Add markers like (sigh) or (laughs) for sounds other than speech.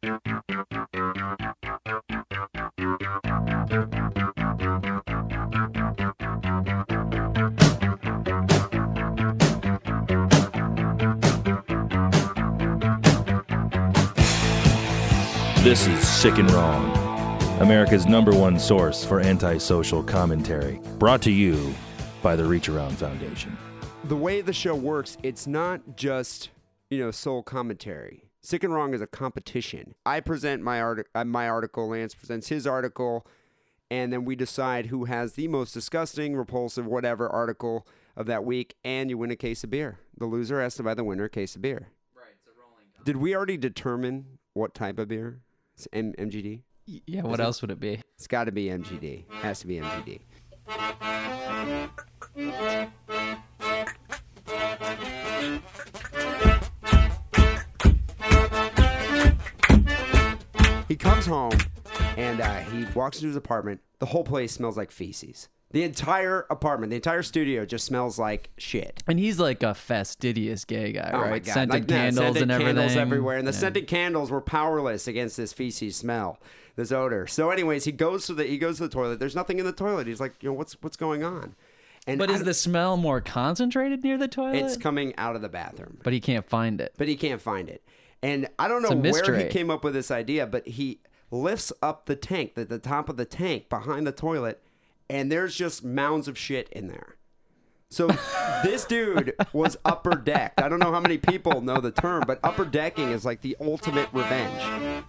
This is Sick and Wrong, America's number one source for antisocial commentary, brought to you by the Reach Around Foundation. The way the show works, it's not just, you know, sole commentary. Sick and wrong is a competition. I present my art, uh, my article. Lance presents his article, and then we decide who has the most disgusting, repulsive, whatever article of that week, and you win a case of beer. The loser has to buy the winner a case of beer. Right. It's a rolling. Did we already determine what type of beer? It's M- MGD. Yeah, what else would it be? It's got to be MGD. Has to be MGD. He comes home and uh, he walks into his apartment. The whole place smells like feces. The entire apartment, the entire studio just smells like shit. And he's like a fastidious gay guy, Oh right? my god! Scented Like, candles scented and everything. candles everywhere, and the scented candles were powerless against this feces smell, this odor. So, anyways, he goes to the he goes to the toilet. There's nothing in the toilet. He's like, you know, what's what's going on? And But I is the smell more concentrated near the toilet? it's coming out of the bathroom, but he can't find it. but he can't find it. And I don't know where he came up with this idea, but he lifts up the tank, the, the top of the tank behind the toilet, and there's just mounds of shit in there. So (laughs) this dude was upper decked. I don't know how many people know the term, but upper decking is like the ultimate revenge.